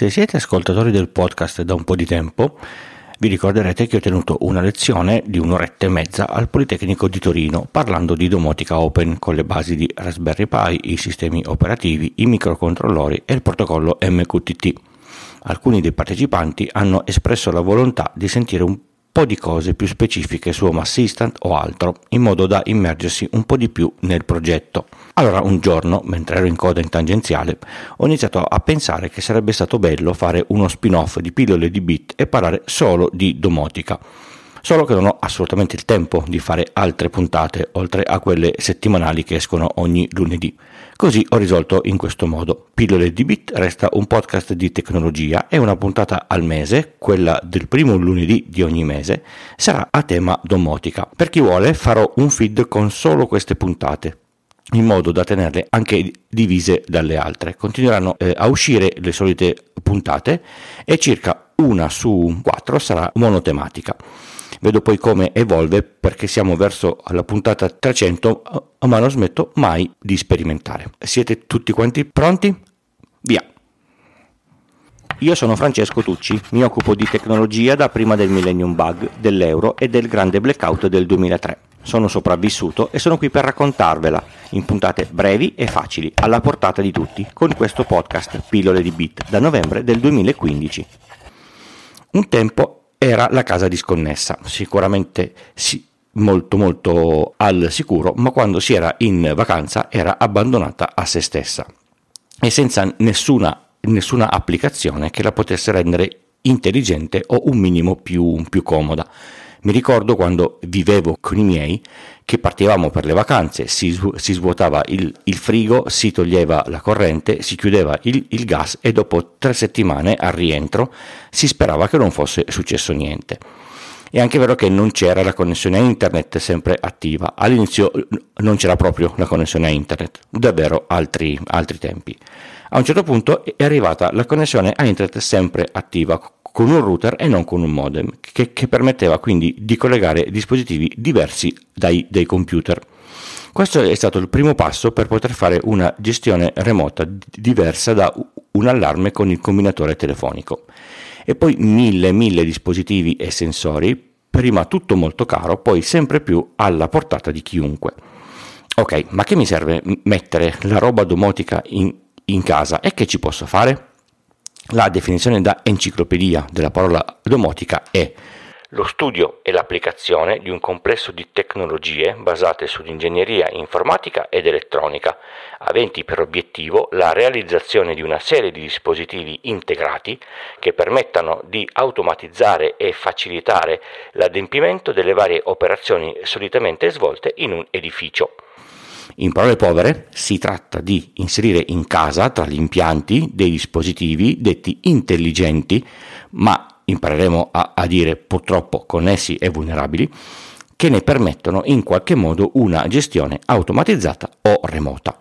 Se siete ascoltatori del podcast da un po' di tempo, vi ricorderete che ho tenuto una lezione di un'oretta e mezza al Politecnico di Torino parlando di domotica open con le basi di Raspberry Pi, i sistemi operativi, i microcontrollori e il protocollo MQTT. Alcuni dei partecipanti hanno espresso la volontà di sentire un po' di cose più specifiche su Home Assistant o altro, in modo da immergersi un po' di più nel progetto. Allora un giorno, mentre ero in coda in tangenziale, ho iniziato a pensare che sarebbe stato bello fare uno spin-off di pillole di bit e parlare solo di domotica. Solo che non ho assolutamente il tempo di fare altre puntate oltre a quelle settimanali che escono ogni lunedì. Così ho risolto in questo modo. Pillole di Bit resta un podcast di tecnologia e una puntata al mese, quella del primo lunedì di ogni mese, sarà a tema domotica. Per chi vuole farò un feed con solo queste puntate in modo da tenerle anche divise dalle altre. Continueranno eh, a uscire le solite puntate e circa una su quattro sarà monotematica. Vedo poi come evolve perché siamo verso la puntata 300, ma non smetto mai di sperimentare. Siete tutti quanti pronti? Via! Io sono Francesco Tucci, mi occupo di tecnologia da prima del Millennium Bug, dell'euro e del grande blackout del 2003. Sono sopravvissuto e sono qui per raccontarvela in puntate brevi e facili, alla portata di tutti, con questo podcast Pillole di Bit da novembre del 2015. Un tempo era la casa disconnessa, sicuramente sì, molto molto al sicuro, ma quando si era in vacanza era abbandonata a se stessa e senza nessuna, nessuna applicazione che la potesse rendere intelligente o un minimo più, più comoda. Mi ricordo quando vivevo con i miei che partivamo per le vacanze, si, si svuotava il, il, frigo, si toglieva la corrente, si chiudeva il, il gas e dopo tre settimane al rientro si sperava che non fosse successo niente. È anche vero che non c'era la connessione a internet sempre attiva. All'inizio non c'era proprio la connessione a internet, davvero altri, altri tempi. A un certo punto è arrivata la connessione a internet sempre attiva con un router e non con un modem, che, che permetteva quindi di collegare dispositivi diversi dai, dai computer. Questo è stato il primo passo per poter fare una gestione remota diversa da un allarme con il combinatore telefonico. E poi mille, mille dispositivi e sensori, prima tutto molto caro, poi sempre più alla portata di chiunque. Ok, ma che mi serve mettere la roba domotica in, in casa e che ci posso fare? La definizione da enciclopedia della parola domotica è lo studio e l'applicazione di un complesso di tecnologie basate sull'ingegneria informatica ed elettronica, aventi per obiettivo la realizzazione di una serie di dispositivi integrati che permettano di automatizzare e facilitare l'adempimento delle varie operazioni solitamente svolte in un edificio. In parole povere, si tratta di inserire in casa, tra gli impianti, dei dispositivi detti intelligenti, ma impareremo a, a dire purtroppo connessi e vulnerabili, che ne permettono in qualche modo una gestione automatizzata o remota.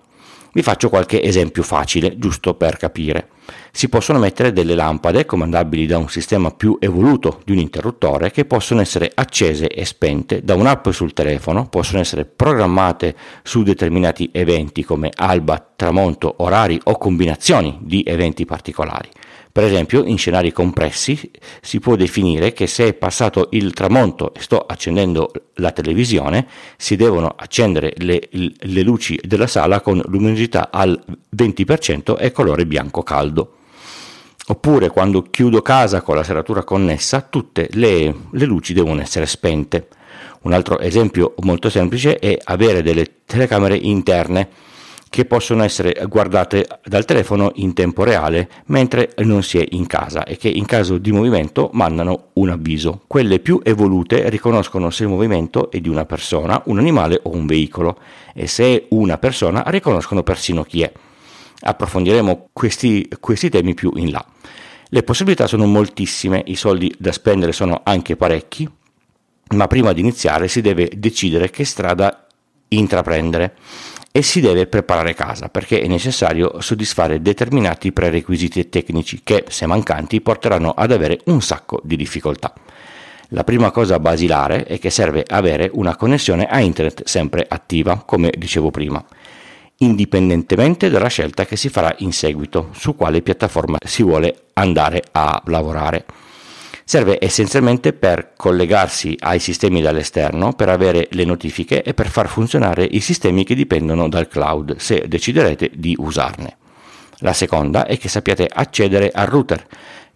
Vi faccio qualche esempio facile, giusto per capire. Si possono mettere delle lampade comandabili da un sistema più evoluto di un interruttore che possono essere accese e spente da un'app sul telefono, possono essere programmate su determinati eventi come alba, tramonto, orari o combinazioni di eventi particolari. Per esempio, in scenari compressi si può definire che se è passato il tramonto e sto accendendo la televisione, si devono accendere le, le luci della sala con luminosità al 20% e colore bianco caldo. Oppure quando chiudo casa con la serratura connessa, tutte le, le luci devono essere spente. Un altro esempio molto semplice è avere delle telecamere interne che possono essere guardate dal telefono in tempo reale mentre non si è in casa e che in caso di movimento mandano un avviso. Quelle più evolute riconoscono se il movimento è di una persona, un animale o un veicolo e se è una persona riconoscono persino chi è. Approfondiremo questi, questi temi più in là. Le possibilità sono moltissime, i soldi da spendere sono anche parecchi, ma prima di iniziare si deve decidere che strada intraprendere e si deve preparare casa perché è necessario soddisfare determinati prerequisiti tecnici che, se mancanti, porteranno ad avere un sacco di difficoltà. La prima cosa basilare è che serve avere una connessione a internet sempre attiva, come dicevo prima. indipendentemente dalla scelta che si farà in seguito su quale piattaforma si vuole andare a lavorare. Serve essenzialmente per collegarsi ai sistemi dall'esterno, per avere le notifiche e per far funzionare i sistemi che dipendono dal cloud, se deciderete di usarne. La seconda è che sappiate accedere al router,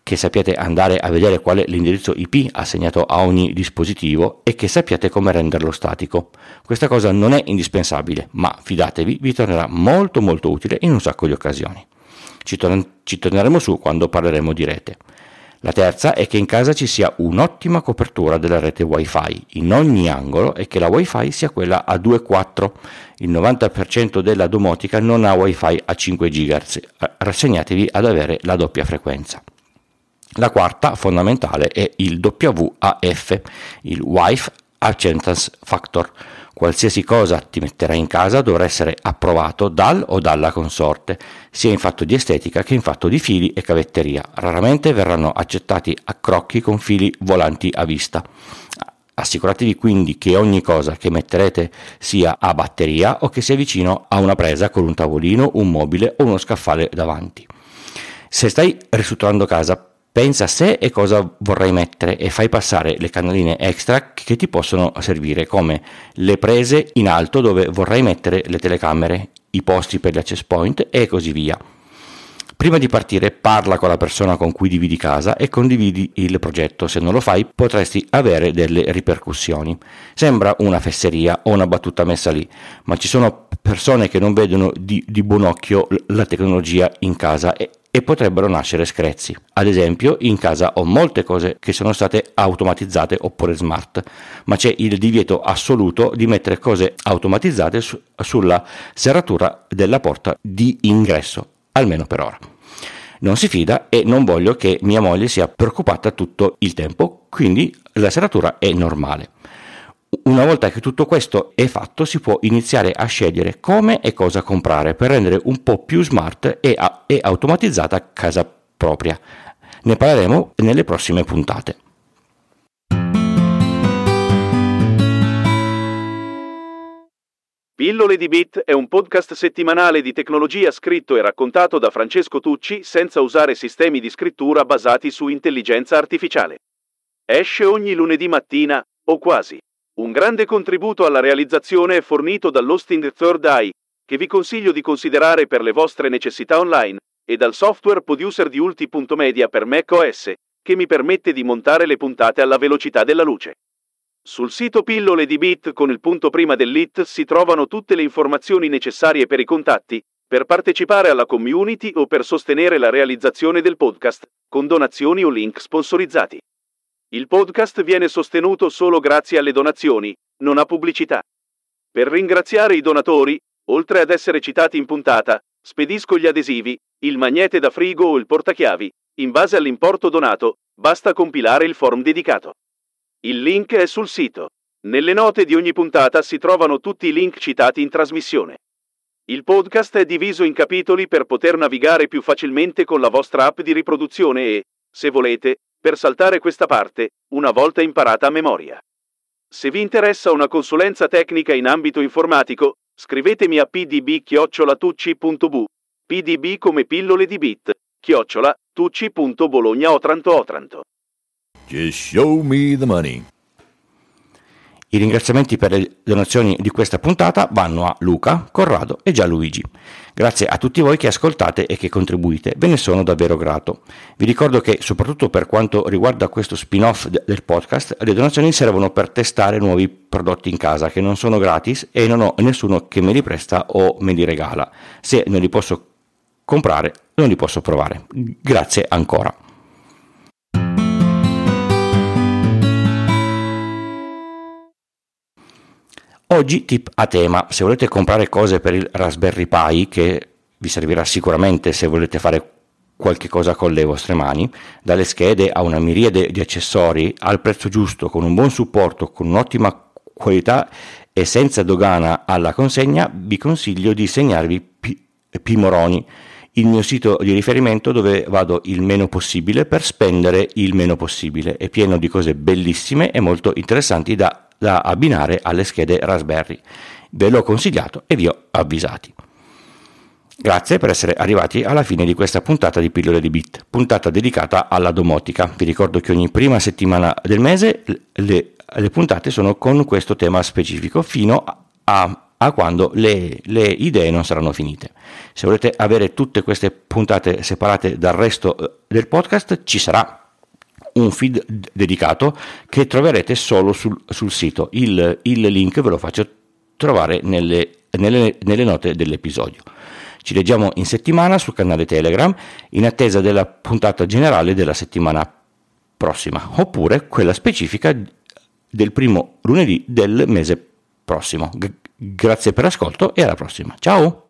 che sappiate andare a vedere qual è l'indirizzo IP assegnato a ogni dispositivo e che sappiate come renderlo statico. Questa cosa non è indispensabile, ma fidatevi, vi tornerà molto molto utile in un sacco di occasioni. Ci, tor- ci torneremo su quando parleremo di rete. La terza è che in casa ci sia un'ottima copertura della rete wifi in ogni angolo e che la wifi sia quella a 2.4. Il 90% della domotica non ha wifi a 5 GHz, rassegnatevi ad avere la doppia frequenza. La quarta fondamentale è il WAF, il Wife Acceptance Factor. Qualsiasi cosa ti metterai in casa dovrà essere approvato dal o dalla consorte, sia in fatto di estetica che in fatto di fili e cavetteria. Raramente verranno accettati accrocchi con fili volanti a vista. Assicuratevi quindi che ogni cosa che metterete sia a batteria o che sia vicino a una presa con un tavolino, un mobile o uno scaffale davanti. Se stai ristrutturando casa, pensa se e cosa vorrai mettere e fai passare le canaline extra che ti possono servire come le prese in alto dove vorrai mettere le telecamere, i posti per gli access point e così via. Prima di partire parla con la persona con cui dividi casa e condividi il progetto, se non lo fai potresti avere delle ripercussioni. Sembra una fesseria o una battuta messa lì, ma ci sono persone che non vedono di, di buon occhio la tecnologia in casa e, e potrebbero nascere screzzi. Ad esempio, in casa ho molte cose che sono state automatizzate oppure smart, ma c'è il divieto assoluto di mettere cose automatizzate su, sulla serratura della porta di ingresso, almeno per ora. Non si fida e non voglio che mia moglie sia preoccupata tutto il tempo, quindi la serratura è normale. Una volta che tutto questo è fatto si può iniziare a scegliere come e cosa comprare per rendere un po' più smart e, a- e automatizzata casa propria. Ne parleremo nelle prossime puntate. Pillole di Bit è un podcast settimanale di tecnologia scritto e raccontato da Francesco Tucci senza usare sistemi di scrittura basati su intelligenza artificiale. Esce ogni lunedì mattina, o quasi. Un grande contributo alla realizzazione è fornito dall'hosting Third Eye, che vi consiglio di considerare per le vostre necessità online, e dal software producer di Ulti.media per macOS, che mi permette di montare le puntate alla velocità della luce. Sul sito Pillole di Bit con il punto prima dell'IT si trovano tutte le informazioni necessarie per i contatti, per partecipare alla community o per sostenere la realizzazione del podcast, con donazioni o link sponsorizzati. Il podcast viene sostenuto solo grazie alle donazioni, non a pubblicità. Per ringraziare i donatori, oltre ad essere citati in puntata, spedisco gli adesivi, il magnete da frigo o il portachiavi. In base all'importo donato, basta compilare il form dedicato. Il link è sul sito. Nelle note di ogni puntata si trovano tutti i link citati in trasmissione. Il podcast è diviso in capitoli per poter navigare più facilmente con la vostra app di riproduzione e, se volete, per saltare questa parte, una volta imparata a memoria. Se vi interessa una consulenza tecnica in ambito informatico, scrivetemi a pdb-tucci.bu, pdb come pillole di bit, chiocciola, tucci.bologna. Just show me the money. I ringraziamenti per le donazioni di questa puntata vanno a Luca, Corrado e Gianluigi. Grazie a tutti voi che ascoltate e che contribuite, ve ne sono davvero grato. Vi ricordo che, soprattutto per quanto riguarda questo spin-off del podcast, le donazioni servono per testare nuovi prodotti in casa che non sono gratis e non ho nessuno che me li presta o me li regala. Se non li posso comprare, non li posso provare. Grazie ancora. Oggi tip a tema, se volete comprare cose per il Raspberry Pi, che vi servirà sicuramente se volete fare qualche cosa con le vostre mani, dalle schede a una miriade di accessori al prezzo giusto, con un buon supporto, con un'ottima qualità e senza dogana alla consegna, vi consiglio di segnarvi Pimoroni, il mio sito di riferimento dove vado il meno possibile per spendere il meno possibile. È pieno di cose bellissime e molto interessanti da da abbinare alle schede Raspberry. Ve l'ho consigliato e vi ho avvisati. Grazie per essere arrivati alla fine di questa puntata di Pillole di Bit, puntata dedicata alla domotica. Vi ricordo che ogni prima settimana del mese le, le puntate sono con questo tema specifico fino a, a quando le, le, idee non saranno finite. Se volete avere tutte queste puntate separate dal resto eh, del podcast, ci sarà un feed dedicato che troverete solo sul, sul sito. Il, il, link ve lo faccio trovare nelle, nelle, nelle note dell'episodio. Ci leggiamo in settimana sul canale Telegram in attesa della puntata generale della settimana prossima, oppure quella specifica del primo lunedì del mese prossimo. G- grazie per l'ascolto e alla prossima. Ciao!